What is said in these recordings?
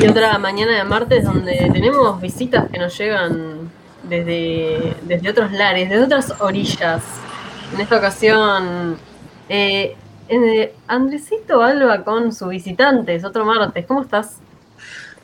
y otra mañana de martes donde tenemos visitas que nos llegan desde, desde otros lares, desde otras orillas. En esta ocasión, eh, eh, Andresito Alba con su visitantes, otro martes. ¿Cómo estás?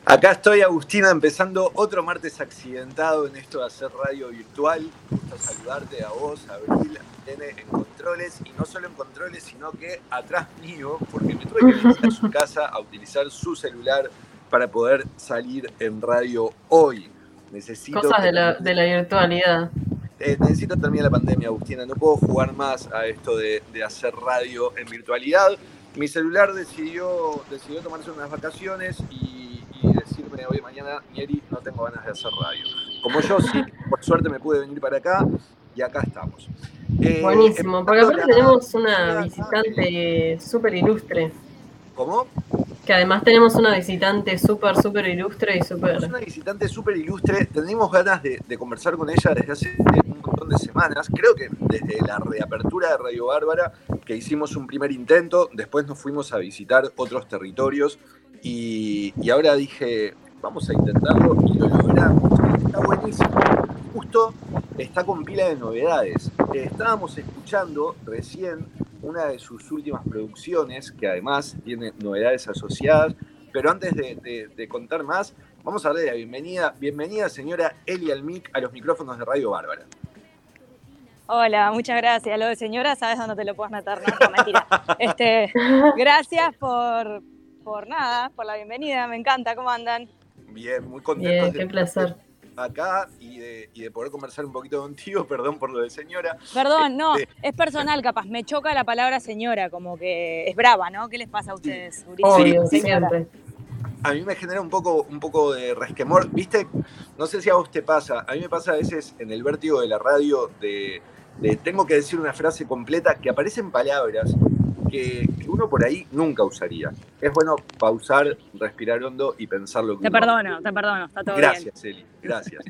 Acá estoy, Agustina, empezando otro martes accidentado en esto de hacer radio virtual. Gusto saludarte a vos, Abril, a en controles, y no solo en controles, sino que atrás mío, porque me tuve que venir a su casa a utilizar su celular para poder salir en radio hoy. Necesito Cosas de la, de la virtualidad. Eh, necesito terminar la pandemia, Agustina. No puedo jugar más a esto de, de hacer radio en virtualidad. Mi celular decidió, decidió tomarse unas vacaciones y y decirme hoy mañana, Mieri, no tengo ganas de hacer radio. Como yo sí, por suerte me pude venir para acá y acá estamos. Eh, Buenísimo, porque aparte tenemos una visitante súper ilustre. ¿Cómo? Que además tenemos una visitante súper, súper ilustre y súper... una visitante súper ilustre, tenemos ganas de, conversar con ella desde hace un montón de semanas, creo que desde la reapertura de Radio Bárbara, que hicimos un primer intento, después nos fuimos a visitar otros territorios y, ahora dije, vamos a intentarlo y lo logramos. Está buenísimo. Justo está con pila de novedades. estábamos escuchando recién una de sus últimas producciones, que además tiene novedades asociadas. Pero antes de, contar más, vamos a darle la bienvenida. Bienvenida, señora Eli Almic, a los micrófonos de Radio Bárbara. Hola, muchas gracias. Lo de señora, sabes dónde te lo puedes meter, no, mentira. Este, gracias por, por nada, por la bienvenida, me encanta, ¿cómo andan? Bien, muy contento. qué placer. Acá y de, poder conversar un poquito contigo, perdón por lo de señora. Perdón, no, este, es personal capaz, me choca la palabra señora, como que es brava, ¿no? ¿Qué les pasa a ustedes? Sí, siempre. A mí me genera un poco, un poco de resquemor, ¿viste? No sé si a vos te pasa, a mí me pasa a veces en el vértigo de la radio de, de tengo que decir una frase completa que aparecen palabras que, uno por ahí nunca usaría. Es bueno pausar, respirar hondo y pensar lo que Te perdono, te perdono, está todo gracias, bien. Eli, gracias.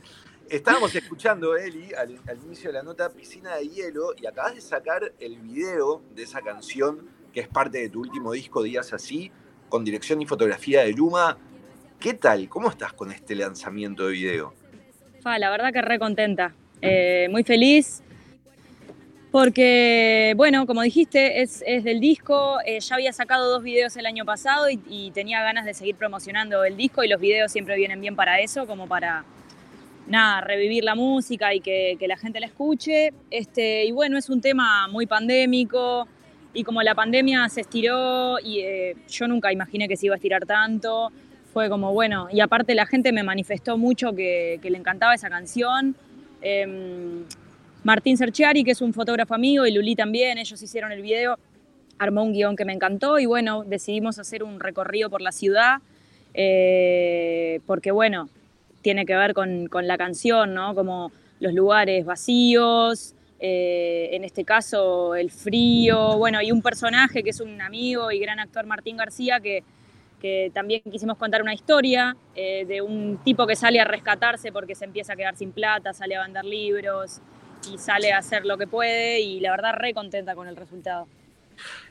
Estábamos escuchando, Eli, al, inicio de la nota Piscina de Hielo y acabas de sacar el video de esa canción que es parte de tu último disco, Días Así, con dirección y fotografía de Luma. ¿Qué tal? ¿Cómo estás con este lanzamiento de video? la verdad que re contenta. Eh, muy feliz porque, bueno, como dijiste, es, del disco. Eh, ya había sacado dos videos el año pasado y, tenía ganas de seguir promocionando el disco y los videos siempre vienen bien para eso, como para, nada, revivir la música y que, la gente la escuche. Este, y bueno, es un tema muy pandémico y como la pandemia se estiró y eh, yo nunca imaginé que se iba a estirar tanto, fue como, bueno, y aparte la gente me manifestó mucho que, le encantaba esa canción. Em, Martín Serchiari, que es un fotógrafo amigo, y Luli también, ellos hicieron el video, armó un guion que me encantó y bueno, decidimos hacer un recorrido por la ciudad, eh, porque bueno, tiene que ver con, la canción, ¿no? Como los lugares vacíos, eh, en este caso el frío, bueno, y un personaje que es un amigo y gran actor Martín García que, que también quisimos contar una historia eh, de un tipo que sale a rescatarse porque se empieza a quedar sin plata, sale a vender libros, y sale a hacer lo que puede y la verdad re contenta con el resultado.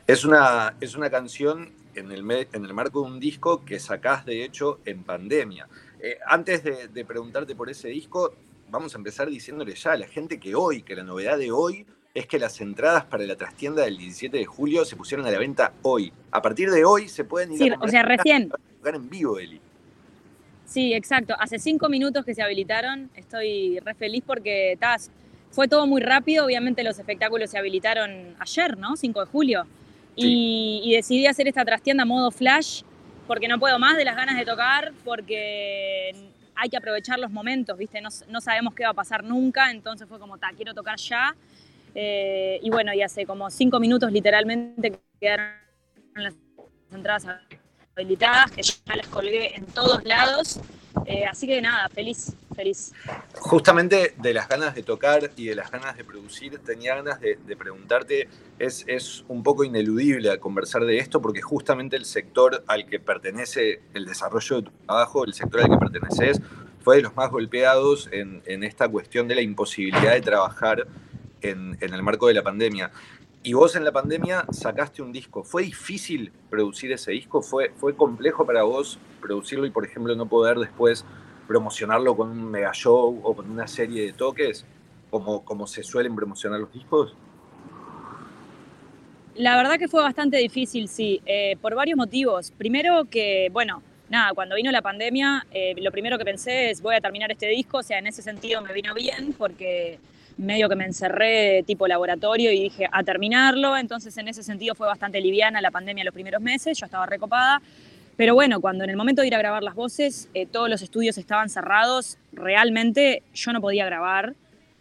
Es una, es una canción en el, en el marco de un disco que sacás de hecho en pandemia. Eh, antes de, preguntarte por ese disco, vamos a empezar diciéndole ya a la gente que hoy, que la novedad de hoy es que las entradas para la trastienda del 17 de julio se pusieron a la venta hoy. A partir de hoy se pueden ir sí, o sea, recién. en vivo, Eli. Sí, exacto. Hace cinco minutos que se habilitaron. Estoy re feliz porque estás fue todo muy rápido, obviamente los espectáculos se habilitaron ayer, ¿no? 5 de julio. Y, decidí hacer esta trastienda modo flash porque no puedo más de las ganas de tocar, porque hay que aprovechar los momentos, ¿viste? No, sabemos qué va a pasar nunca, entonces fue como, ta, quiero tocar ya. Eh, y bueno, y hace como cinco minutos literalmente quedaron las entradas habilitadas, que ya las colgué en todos lados. Eh, así que nada, feliz, feliz. Justamente de las ganas de tocar y de las ganas de producir, tenía ganas de, preguntarte, es, es, un poco ineludible conversar de esto porque justamente el sector al que pertenece el desarrollo de tu trabajo, el sector al que perteneces, fue de los más golpeados en, esta cuestión de la imposibilidad de trabajar en, en el marco de la pandemia. y vos en la pandemia sacaste un disco. ¿Fue difícil producir ese disco? ¿Fue, ¿Fue complejo para vos producirlo y, por ejemplo, no poder después promocionarlo con un mega show o con una serie de toques, como, como se suelen promocionar los discos? La verdad que fue bastante difícil, sí, eh, por varios motivos. Primero que, bueno, nada, cuando vino la pandemia, eh, lo primero que pensé es voy a terminar este disco, o sea, en ese sentido me vino bien porque medio que me encerré tipo laboratorio y dije a terminarlo, entonces en ese sentido fue bastante liviana la pandemia los primeros meses, yo estaba recopada, pero bueno, cuando en el momento de ir a grabar las voces, eh, todos los estudios estaban cerrados, realmente yo no podía grabar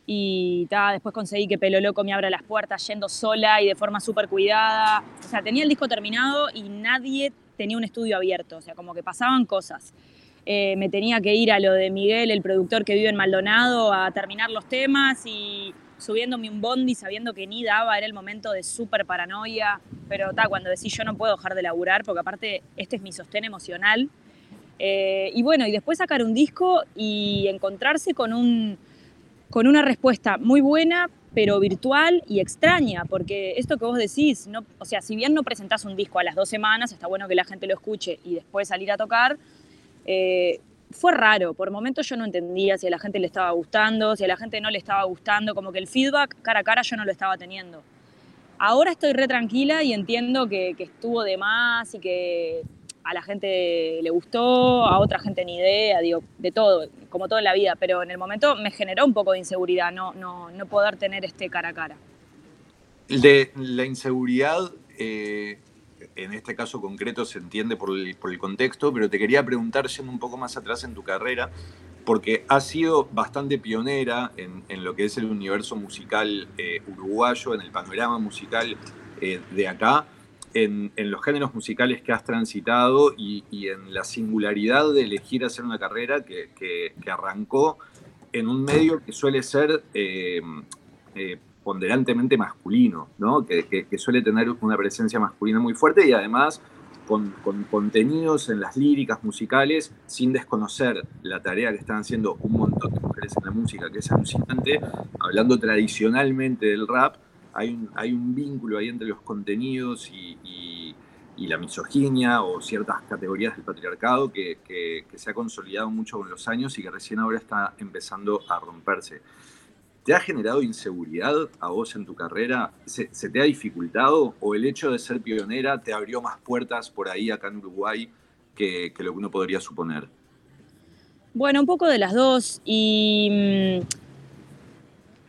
y después conseguí que Pelo Loco me abra las puertas yendo sola y de forma súper cuidada, o sea, tenía el disco terminado y nadie tenía un estudio abierto, o sea, como que pasaban cosas. Eh, me tenía que ir a lo de Miguel, el productor que vive en Maldonado, a terminar los temas y subiéndome un bondi sabiendo que ni daba, era el momento de súper paranoia, pero ta, cuando decís yo no puedo dejar de laburar, porque aparte este es mi sostén emocional. Eh, y bueno, y después sacar un disco y encontrarse con, un, con una respuesta muy buena, pero virtual y extraña, porque esto que vos decís, no, o sea, si bien no presentás un disco a las dos semanas, está bueno que la gente lo escuche y después salir a tocar, eh, fue raro, por momentos yo no entendía si a la gente le estaba gustando, si a la gente no le estaba gustando, como que el feedback cara a cara yo no lo estaba teniendo. Ahora estoy re tranquila y entiendo que, estuvo de más y que a la gente le gustó, a otra gente ni idea, digo, de todo, como todo en la vida, pero en el momento me generó un poco de inseguridad no, no, no poder tener este cara a cara. De la inseguridad, eh, en este caso concreto se entiende por el, contexto, pero te quería preguntar, yendo un poco más atrás en tu carrera, porque has sido bastante pionera en, lo que es el universo musical eh, uruguayo, en el panorama musical eh, de acá, en, los géneros musicales que has transitado y, en la singularidad de elegir hacer una carrera que, arrancó en un medio que suele ser eh, ponderantemente masculino, ¿no? que, suele tener una presencia masculina muy fuerte y además con, contenidos en las líricas musicales sin desconocer la tarea que están haciendo un montón de mujeres en la música, que es alucinante, hablando tradicionalmente del rap, hay un, hay un vínculo ahí entre los contenidos y, la misoginia o ciertas categorías del patriarcado que, que se ha consolidado mucho con los años y que recién ahora está empezando a romperse. ¿Te ha generado inseguridad a vos en tu carrera? ¿Se, te ha dificultado o el hecho de ser pionera te abrió más puertas por ahí acá en Uruguay que, lo que uno podría suponer? Bueno, un poco de las dos y mm,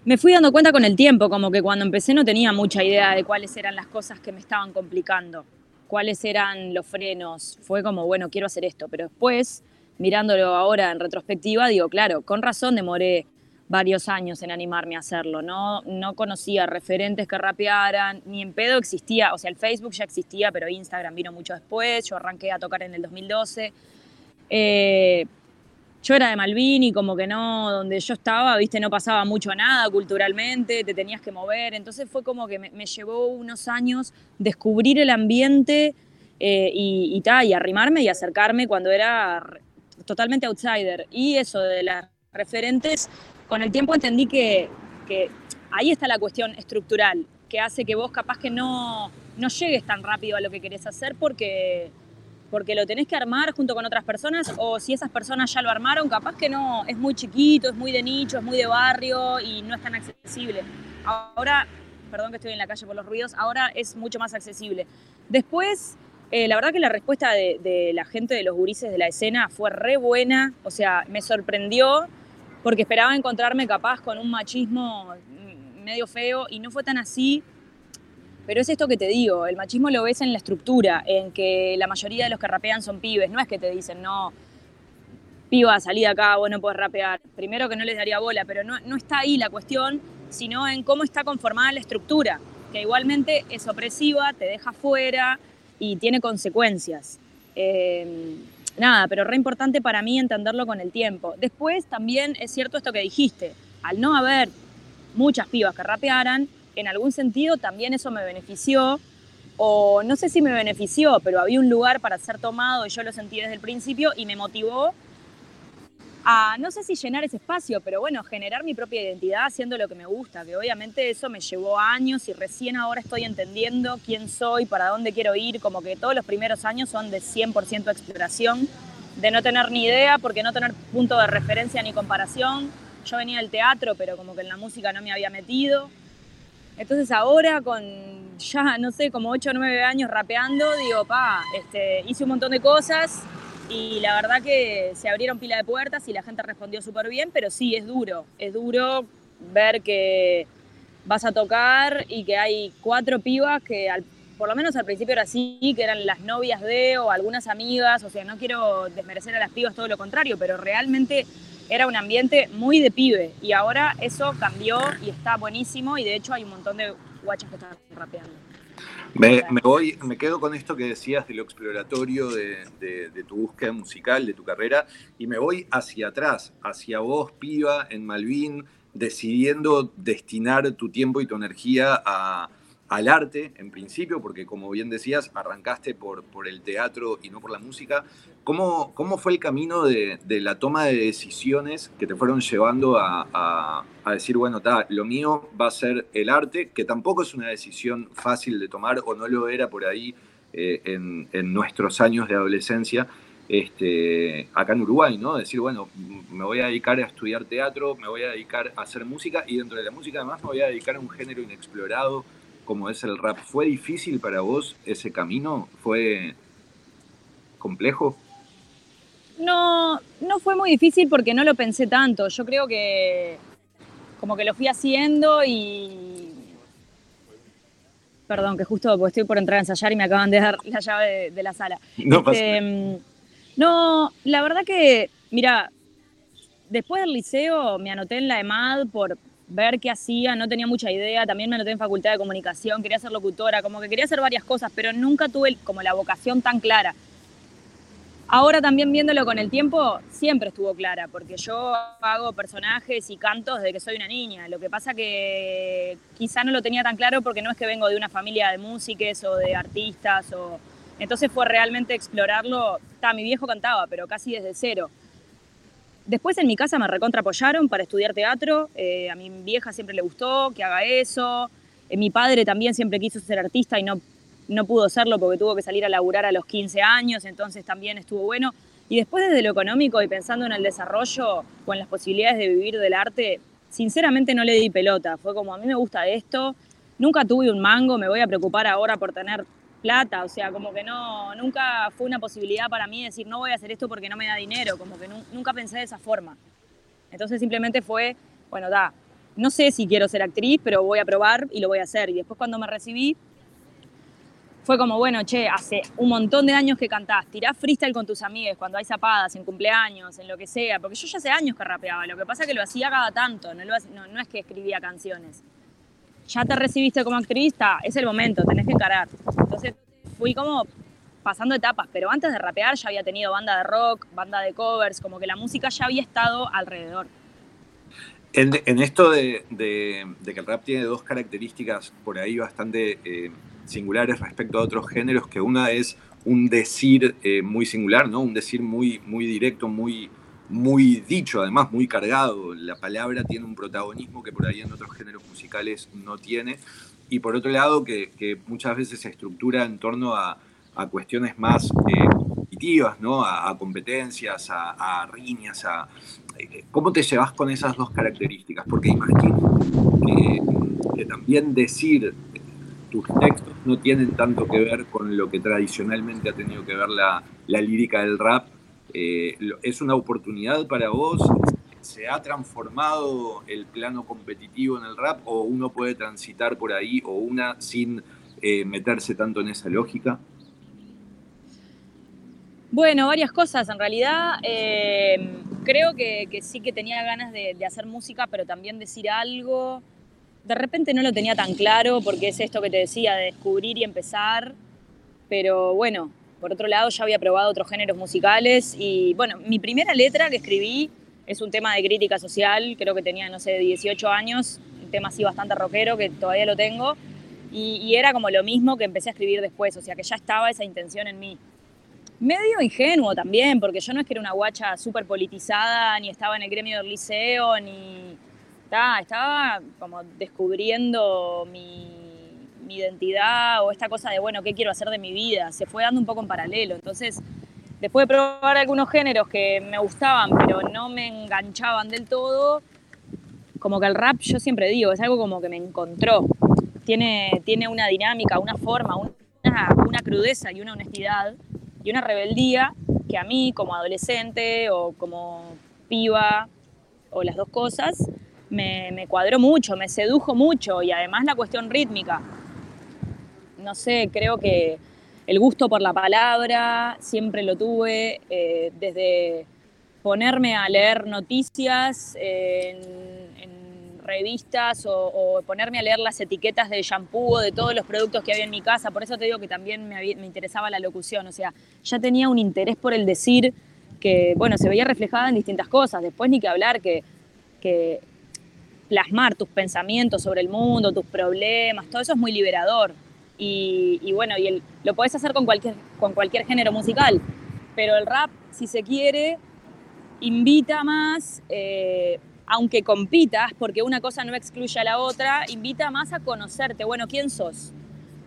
me fui dando cuenta con el tiempo, como que cuando empecé no tenía mucha idea de cuáles eran las cosas que me estaban complicando, cuáles eran los frenos. Fue como, bueno, quiero hacer esto, pero después, mirándolo ahora en retrospectiva, digo, claro, con razón demoré varios años en animarme a hacerlo. No, no conocía referentes que rapearan, ni en pedo existía, o sea, el Facebook ya existía, pero Instagram vino mucho después, yo arranqué a tocar en el 2012. Eh, yo era de Malvin y como que no, donde yo estaba, viste, no pasaba mucho nada culturalmente, te tenías que mover, entonces fue como que me, llevó unos años descubrir el ambiente eh, y, y, y arrimarme y acercarme cuando era totalmente outsider. Y eso de las referentes con el tiempo entendí que, ahí está la cuestión estructural, que hace que vos capaz que no, no llegues tan rápido a lo que querés hacer porque, porque lo tenés que armar junto con otras personas o si esas personas ya lo armaron, capaz que no, es muy chiquito, es muy de nicho, es muy de barrio y no es tan accesible. Ahora, perdón que estoy en la calle por los ruidos, ahora es mucho más accesible. Después, eh, la verdad que la respuesta de, de, la gente de los gurises de la escena fue re buena, o sea, me sorprendió porque esperaba encontrarme capaz con un machismo medio feo y no fue tan así. Pero es esto que te digo, el machismo lo ves en la estructura, en que la mayoría de los que rapean son pibes, no es que te dicen, no, piba, salí de acá, vos no podés rapear. Primero que no les daría bola, pero no, no está ahí la cuestión, sino en cómo está conformada la estructura, que igualmente es opresiva, te deja fuera y tiene consecuencias. Eh, nada, pero re importante para mí entenderlo con el tiempo. Después también es cierto esto que dijiste, al no haber muchas pibas que rapearan, en algún sentido también eso me benefició, o no sé si me benefició, pero había un lugar para ser tomado y yo lo sentí desde el principio y me motivó a, no sé si llenar ese espacio, pero bueno, generar mi propia identidad haciendo lo que me gusta, que obviamente eso me llevó años y recién ahora estoy entendiendo quién soy, para dónde quiero ir, como que todos los primeros años son de 100% exploración, de no tener ni idea, porque no tener punto de referencia ni comparación. Yo venía del teatro, pero como que en la música no me había metido. Entonces ahora con ya, no sé, como 8 o 9 años rapeando, digo, pa, este, hice un montón de cosas, y la verdad que se abrieron pila de puertas y la gente respondió súper bien, pero sí, es duro, es duro ver que vas a tocar y que hay cuatro pibas que por lo menos al principio era así, que eran las novias de o algunas amigas, o sea, no quiero desmerecer a las pibas, todo lo contrario, pero realmente era un ambiente muy de pibe. Y ahora eso cambió y está buenísimo. Y de hecho hay un montón de guachas que están rapeando. Me, voy, me quedo con esto que decías de lo exploratorio de, tu búsqueda musical, de tu carrera, y me voy hacia atrás, hacia vos, piba, en Malvin, decidiendo destinar tu tiempo y tu energía a, al arte, en principio, porque como bien decías, arrancaste por, por el teatro y no por la música. ¿Cómo, cómo fue el camino de, la toma de decisiones que te fueron llevando a, decir, bueno, lo mío va a ser el arte, que tampoco es una decisión fácil de tomar o no lo era por ahí eh, en, en, nuestros años de adolescencia? Este, acá en Uruguay, ¿no? Decir, bueno, me voy a dedicar a estudiar teatro, me voy a dedicar a hacer música y dentro de la música además me voy a dedicar a un género inexplorado como es el rap. ¿Fue difícil para vos ese camino? ¿Fue complejo? No, no fue muy difícil porque no lo pensé tanto. Yo creo que como que lo fui haciendo y... Perdón, que justo estoy por entrar a ensayar y me acaban de dar la llave de, la sala. No, este, mm, no, la verdad que, mira, después del liceo me anoté en la EMAD por, ver qué hacía, no tenía mucha idea, también me anoté en facultad de comunicación, quería ser locutora, como que quería hacer varias cosas, pero nunca tuve como la vocación tan clara. Ahora también viéndolo con el tiempo, siempre estuvo clara, porque yo hago personajes y cantos desde que soy una niña. Lo que pasa que quizá no lo tenía tan claro porque no es que vengo de una familia de músicos o de artistas, o... entonces fue realmente explorarlo. Está, mi viejo cantaba, pero casi desde cero. Después en mi casa me recontra apoyaron para estudiar teatro. Eh, a mi vieja siempre le gustó que haga eso. Eh, mi padre también siempre quiso ser artista y no, no pudo serlo porque tuvo que salir a laburar a los 15 años, entonces también estuvo bueno. Y después desde lo económico y pensando en el desarrollo o en las posibilidades de vivir del arte, sinceramente no le di pelota. Fue como, a mí me gusta esto, nunca tuve un mango, me voy a preocupar ahora por tener plata, o sea, como que no, nunca fue una posibilidad para mí decir no voy a hacer esto porque no me da dinero, como que nunca pensé de esa forma. Entonces simplemente fue, bueno, da, no sé si quiero ser actriz, pero voy a probar y lo voy a hacer. Y después cuando me recibí, fue como, bueno, che, hace un montón de años que cantás, tirás freestyle con tus amigos cuando hay zapadas, en cumpleaños, en lo que sea, porque yo ya hace años que rapeaba, lo que pasa es que lo hacía cada tanto, no es que escribía canciones ya te recibiste como activista, es el momento, tenés que encarar. Entonces fui como pasando etapas, pero antes de rapear ya había tenido banda de rock, banda de covers, como que la música ya había estado alrededor. En, esto de, que el rap tiene dos características por ahí bastante eh, singulares respecto a otros géneros, que una es un decir eh, muy singular, ¿no? Un decir muy, muy directo, muy, muy dicho, además muy cargado. La palabra tiene un protagonismo que por ahí en otros géneros musicales no tiene. Y por otro lado, que, muchas veces se estructura en torno a, cuestiones más eh, competitivas, ¿no? a, competencias, a, riñas. A, eh, ¿Cómo te llevas con esas dos características? Porque imagino que, también decir tus textos no tienen tanto que ver con lo que tradicionalmente ha tenido que ver la, la lírica del rap, eh, ¿Es una oportunidad para vos? ¿Se ha transformado el plano competitivo en el rap o uno puede transitar por ahí o una sin eh, meterse tanto en esa lógica? Bueno, varias cosas. En realidad, eh, creo que, sí que tenía ganas de, de, hacer música, pero también decir algo. De repente no lo tenía tan claro, porque es esto que te decía, de descubrir y empezar. Pero bueno, por otro lado, ya había probado otros géneros musicales y bueno, mi primera letra que escribí es un tema de crítica social, creo que tenía, no sé, 18 años, un tema así bastante rockero que todavía lo tengo y, era como lo mismo que empecé a escribir después, o sea que ya estaba esa intención en mí. medio ingenuo también, porque yo no es que era una guacha súper politizada, ni estaba en el gremio del liceo, ni estaba, estaba como descubriendo mi, mi, identidad o esta cosa de, bueno, ¿qué quiero hacer de mi vida? Se fue dando un poco en paralelo. Entonces, después de probar algunos géneros que me gustaban, pero no me enganchaban del todo, como que el rap, yo siempre digo, es algo como que me encontró. Tiene, tiene una dinámica, una forma, una, una crudeza y una honestidad y una rebeldía que a mí como adolescente o como piba o las dos cosas me, cuadró mucho, me sedujo mucho y además la cuestión rítmica. No sé, creo que el gusto por la palabra siempre lo tuve eh, desde ponerme a leer noticias en revistas o, ponerme a leer las etiquetas de shampoo o de todos los productos que había en mi casa. Por eso te digo que también me, interesaba la locución. O sea, ya tenía un interés por el decir que, bueno, se veía reflejada en distintas cosas. Después ni que hablar que, que plasmar tus pensamientos sobre el mundo, tus problemas, todo eso es muy liberador. Y, bueno, y lo podés hacer con cualquier, con cualquier género musical. Pero el rap, si se quiere, invita más eh, aunque compitas, porque una cosa no excluye a la otra, invita más a conocerte, bueno, ¿quién sos?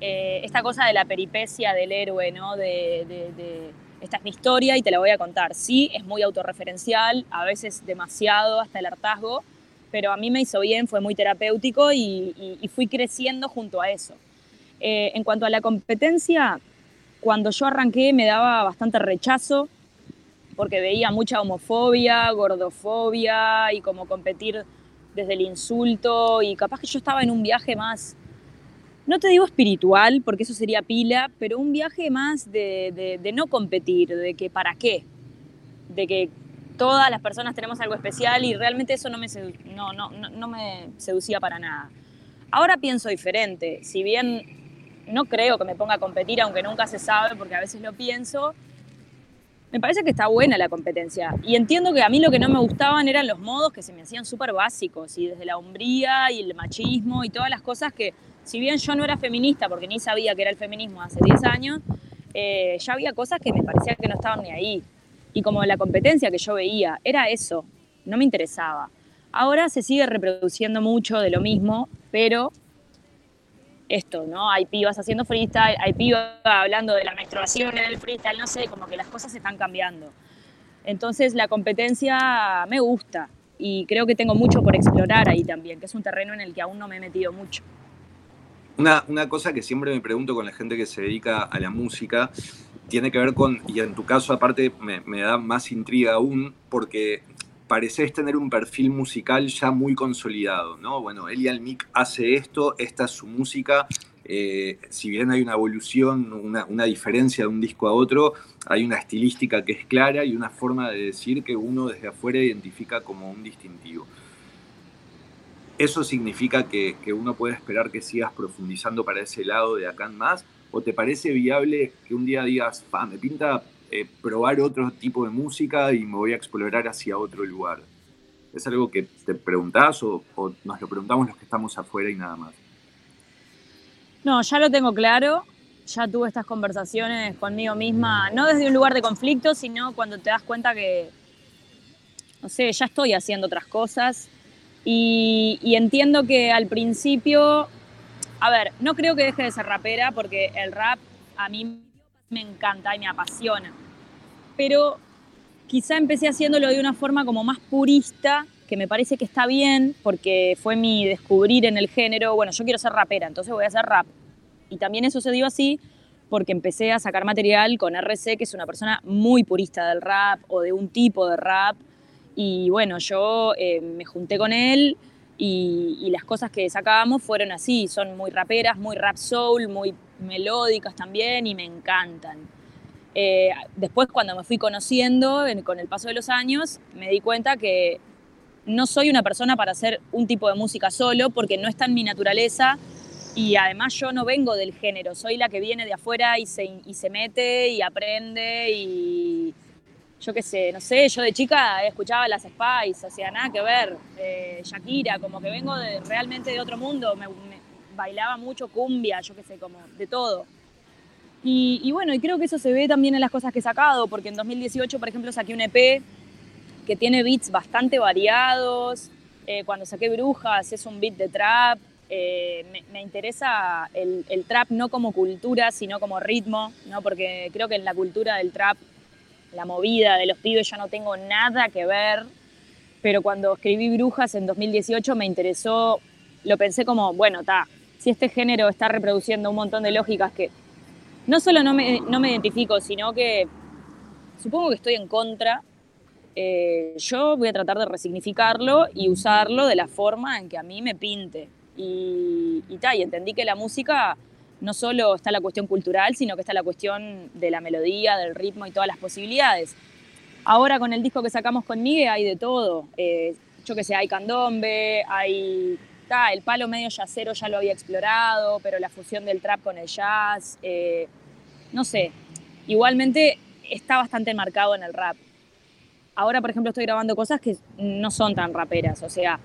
Eh, esta cosa de la peripecia del héroe, ¿no? De, esta es mi historia y te la voy a contar. Sí, es muy autorreferencial, a veces demasiado, hasta el hartazgo, pero a mí me hizo bien, fue muy terapéutico y, fui creciendo junto a eso. Eh, en cuanto a la competencia, cuando yo arranqué me daba bastante rechazo, porque veía mucha homofobia, gordofobia y como competir desde el insulto y capaz que yo estaba en un viaje más, no te digo espiritual, porque eso sería pila, pero un viaje más de, no competir, de que para qué, de que todas las personas tenemos algo especial y realmente eso no me, no, no, no me seducía para nada. Ahora pienso diferente, si bien no creo que me ponga a competir, aunque nunca se sabe, porque a veces lo pienso, me parece que está buena la competencia. Y entiendo que a mí lo que no me gustaban eran los modos que se me hacían súper básicos, y desde la hombría y el machismo y todas las cosas que, si bien yo no era feminista, porque ni sabía que era el feminismo hace 10 años, eh, ya había cosas que me parecía que no estaban ni ahí. Y como la competencia que yo veía era eso, no me interesaba. Ahora se sigue reproduciendo mucho de lo mismo, pero esto, ¿no? Hay pibas haciendo freestyle, hay pibas hablando de la menstruación en el freestyle, no sé, como que las cosas están cambiando. Entonces la competencia me gusta y creo que tengo mucho por explorar ahí también, que es un terreno en el que aún no me he metido mucho. Una, una cosa que siempre me pregunto con la gente que se dedica a la música tiene que ver con, y en tu caso aparte me, me da más intriga aún, porque pareces tener un perfil musical ya muy consolidado, ¿no? Bueno, Elian Mick hace esto, esta es su música, eh, si bien hay una evolución, una, diferencia de un disco a otro, hay una estilística que es clara y una forma de decir que uno desde afuera identifica como un distintivo. ¿Eso significa que, que uno puede esperar que sigas profundizando para ese lado de acá en más? ¿O te parece viable que un día digas, pa, me pinta eh, probar otro tipo de música y me voy a explorar hacia otro lugar. ¿Es algo que te preguntás o, nos lo preguntamos los que estamos afuera y nada más? No, ya lo tengo claro. Ya tuve estas conversaciones conmigo misma, no desde un lugar de conflicto, sino cuando te das cuenta que, no sé, ya estoy haciendo otras cosas. Y, y entiendo que al principio, a ver, no creo que deje de ser rapera porque el rap a mí me encanta y me apasiona. Pero quizá empecé haciéndolo de una forma como más purista, que me parece que está bien, porque fue mi descubrir en el género, bueno, yo quiero ser rapera, entonces voy a hacer rap. Y también eso se dio así porque empecé a sacar material con RC, que es una persona muy purista del rap o de un tipo de rap. Y bueno, yo eh, me junté con él y, y, las cosas que sacábamos fueron así, son muy raperas, muy rap soul, muy melódicas también y me encantan. Eh, después cuando me fui conociendo con el paso de los años, me di cuenta que no soy una persona para hacer un tipo de música solo porque no está en mi naturaleza y además yo no vengo del género, soy la que viene de afuera y se, y se mete y aprende y yo qué sé, no sé, yo de chica escuchaba las Spice, sea, nada que ver, eh, Shakira, como que vengo realmente de otro mundo, bailaba mucho cumbia, yo qué sé, como de todo. Y, bueno, y creo que eso se ve también en las cosas que he sacado, porque en 2018, por ejemplo, saqué un EP que tiene beats bastante variados. Eh, cuando saqué Brujas es un beat de trap. Eh, me, interesa el, el, trap no como cultura, sino como ritmo, ¿no? porque creo que en la cultura del trap, la movida de los pibes, yo no tengo nada que ver. Pero cuando escribí Brujas en 2018 me interesó, lo pensé como, bueno, está, si este género está reproduciendo un montón de lógicas que no solo no me, no me identifico, sino que supongo que estoy en contra. Eh, yo voy a tratar de resignificarlo y usarlo de la forma en que a mí me pinte. Y, y, y entendí que la música no solo está la cuestión cultural, sino que está la cuestión de la melodía, del ritmo y todas las posibilidades. Ahora con el disco que sacamos con Miguel hay de todo. Eh, yo que sé, hay candombe, hay el palo medio jazzero ya lo había explorado, pero la fusión del trap con el jazz, eh, no sé, igualmente está bastante marcado en el rap. Ahora, por ejemplo, estoy grabando cosas que no son tan raperas, o sea,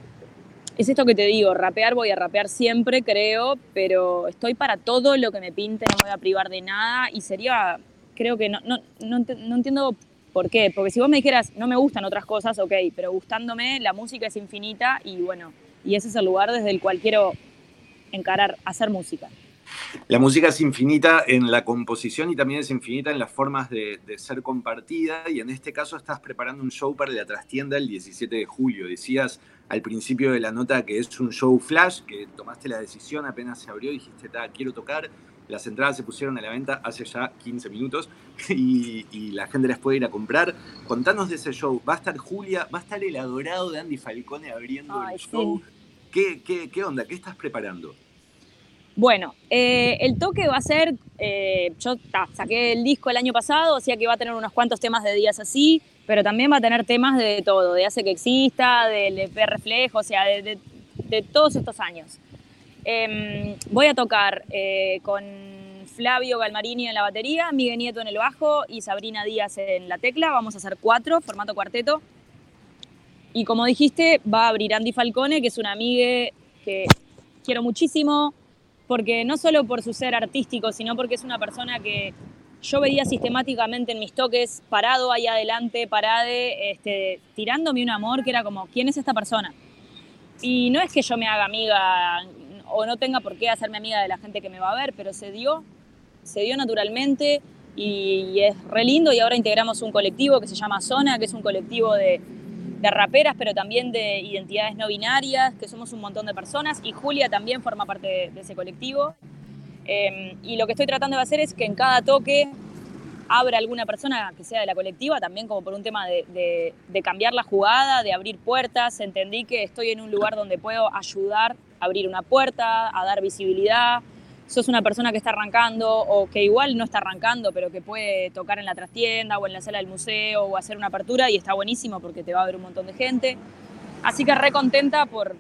es esto que te digo, rapear voy a rapear siempre, creo, pero estoy para todo lo que me pinte, no me voy a privar de nada y sería, creo que no, no, no, no entiendo por qué, porque si vos me dijeras, no me gustan otras cosas, ok, pero gustándome, la música es infinita y bueno, y ese es el lugar desde el cual quiero encarar hacer música. La música es infinita en la composición y también es infinita en las formas de, ser compartida y en este caso estás preparando un show para la trastienda el 17 de julio. Decías al principio de la nota que es un show flash, que tomaste la decisión apenas se abrió y dijiste, quiero tocar. Las entradas se pusieron a la venta hace ya 15 minutos y, la gente las puede ir a comprar. Contanos de ese show. Va a estar Julia, va a estar el adorado de Andy Falcone abriendo el show. ¿Qué, onda? ¿Qué estás preparando? Bueno, eh, el toque va a ser, eh, yo saqué el disco el año pasado, o sea que va a tener unos cuantos temas de días así, pero también va a tener temas de todo, de Hace que exista, del EP Reflejo, o sea, de, todos estos años. Em, voy a tocar eh, con Flavio Galmarini en la batería, Miguel Nieto en el bajo y Sabrina Díaz en la tecla. Vamos a hacer cuatro, formato cuarteto. Y como dijiste, va a abrir Andy Falcone, que es una amiga que quiero muchísimo, porque no solo por su ser artístico, sino porque es una persona que yo veía sistemáticamente en mis toques, parado ahí adelante, parade, este, tirándome un amor que era como, ¿quién es esta persona? Y no es que yo me haga amiga o no tenga por qué hacerme amiga de la gente que me va a ver, pero se dio, se dio naturalmente y es re lindo y ahora integramos un colectivo que se llama Zona, que es un colectivo de de raperas, pero también de identidades no binarias, que somos un montón de personas, y Julia también forma parte de, ese colectivo. Em, y lo que estoy tratando de hacer es que en cada toque abra alguna persona que sea de la colectiva, también como por un tema de, de, cambiar la jugada, de abrir puertas. Entendí que estoy en un lugar donde puedo ayudar abrir una puerta, a dar visibilidad, sos una persona que está arrancando o que igual no está arrancando, pero que puede tocar en la trastienda o en la sala del museo o hacer una apertura y está buenísimo porque te va a ver un montón de gente. Así que re contenta por,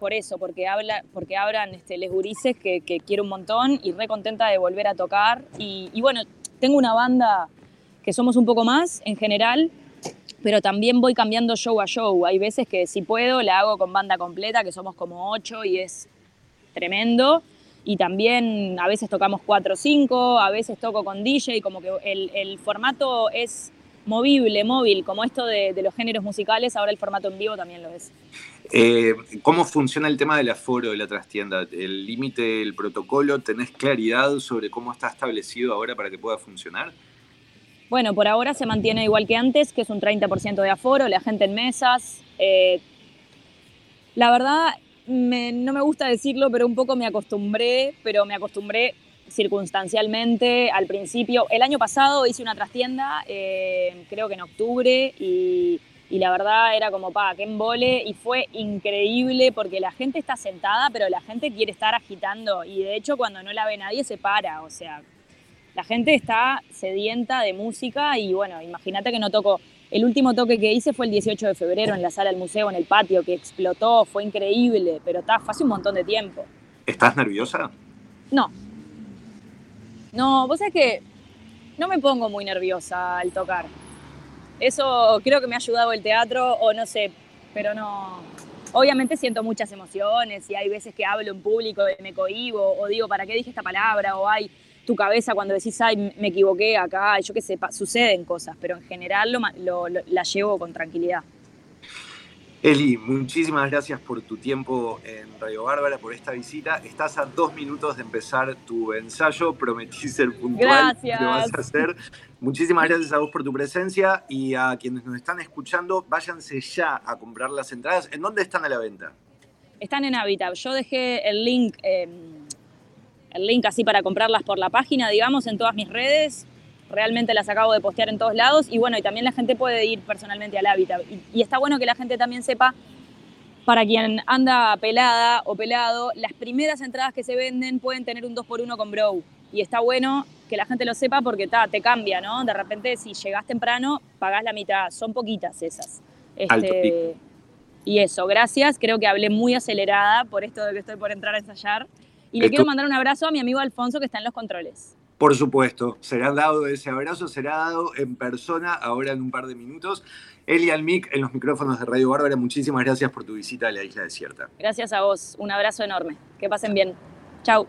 por eso, porque, habla, porque abran este, les gurises que, que, quiero un montón y re contenta de volver a tocar. Y, y bueno, tengo una banda que somos un poco más en general, pero también voy cambiando show a show. Hay veces que si puedo la hago con banda completa, que somos como ocho y es tremendo y también a veces tocamos 4 o 5, a veces toco con DJ, como que el, el formato es movible, móvil, como esto de, de, los géneros musicales, ahora el formato en vivo también lo es. Eh, ¿Cómo funciona el tema del aforo de la trastienda? ¿El límite, el protocolo, tenés claridad sobre cómo está establecido ahora para que pueda funcionar? Bueno, por ahora se mantiene igual que antes, que es un 30% de aforo, la gente en mesas. Eh, la verdad, no me gusta decirlo, pero un poco me acostumbré, pero me acostumbré circunstancialmente al principio. El año pasado hice una trastienda, eh, creo que en octubre, y, la verdad era como, pa, que embole, y fue increíble porque la gente está sentada, pero la gente quiere estar agitando, y de hecho cuando no la ve nadie se para, o sea, la gente está sedienta de música, y bueno, imagínate que no toco el último toque que hice fue el 18 de febrero en la sala del museo, en el patio, que explotó, fue increíble, pero está, fue hace un montón de tiempo. ¿Estás nerviosa? No. No, vos sabés que no me pongo muy nerviosa al tocar. Eso creo que me ha ayudado el teatro, o no sé, pero no. Obviamente siento muchas emociones y hay veces que hablo en público y me cohibo, o digo, ¿para qué dije esta palabra? O hay tu cabeza cuando decís, ay, me equivoqué acá, yo qué sé, suceden cosas, pero en general lo, la llevo con tranquilidad. Eli, muchísimas gracias por tu tiempo en Radio Bárbara, por esta visita. Estás a dos minutos de empezar tu ensayo, prometí ser puntual. Gracias. Lo vas a hacer. Muchísimas gracias a vos por tu presencia y a quienes nos están escuchando, váyanse ya a comprar las entradas. ¿En dónde están a la venta? Están en Habitat. Yo dejé el link, el link así para comprarlas por la página, digamos, en todas mis redes realmente las acabo de postear en todos lados y bueno, y también la gente puede ir personalmente al hábitat. Y, está bueno que la gente también sepa, para quien anda pelada o pelado, las primeras entradas que se venden pueden tener un 2x1 con Bro. Y está bueno que la gente lo sepa porque te cambia, ¿no? De repente, si llegás temprano, pagás la mitad. Son poquitas esas. Este, y eso, gracias. Creo que hablé muy acelerada por esto de que estoy por entrar a ensayar. Y le quiero mandar un abrazo a mi amigo Alfonso que está en los controles. Por supuesto, será dado ese abrazo, será dado en persona ahora en un par de minutos. Eli Almic en los micrófonos de Radio Bárbara, muchísimas gracias por tu visita a la isla desierta. Gracias a vos, un abrazo enorme. Que pasen bien. Chau.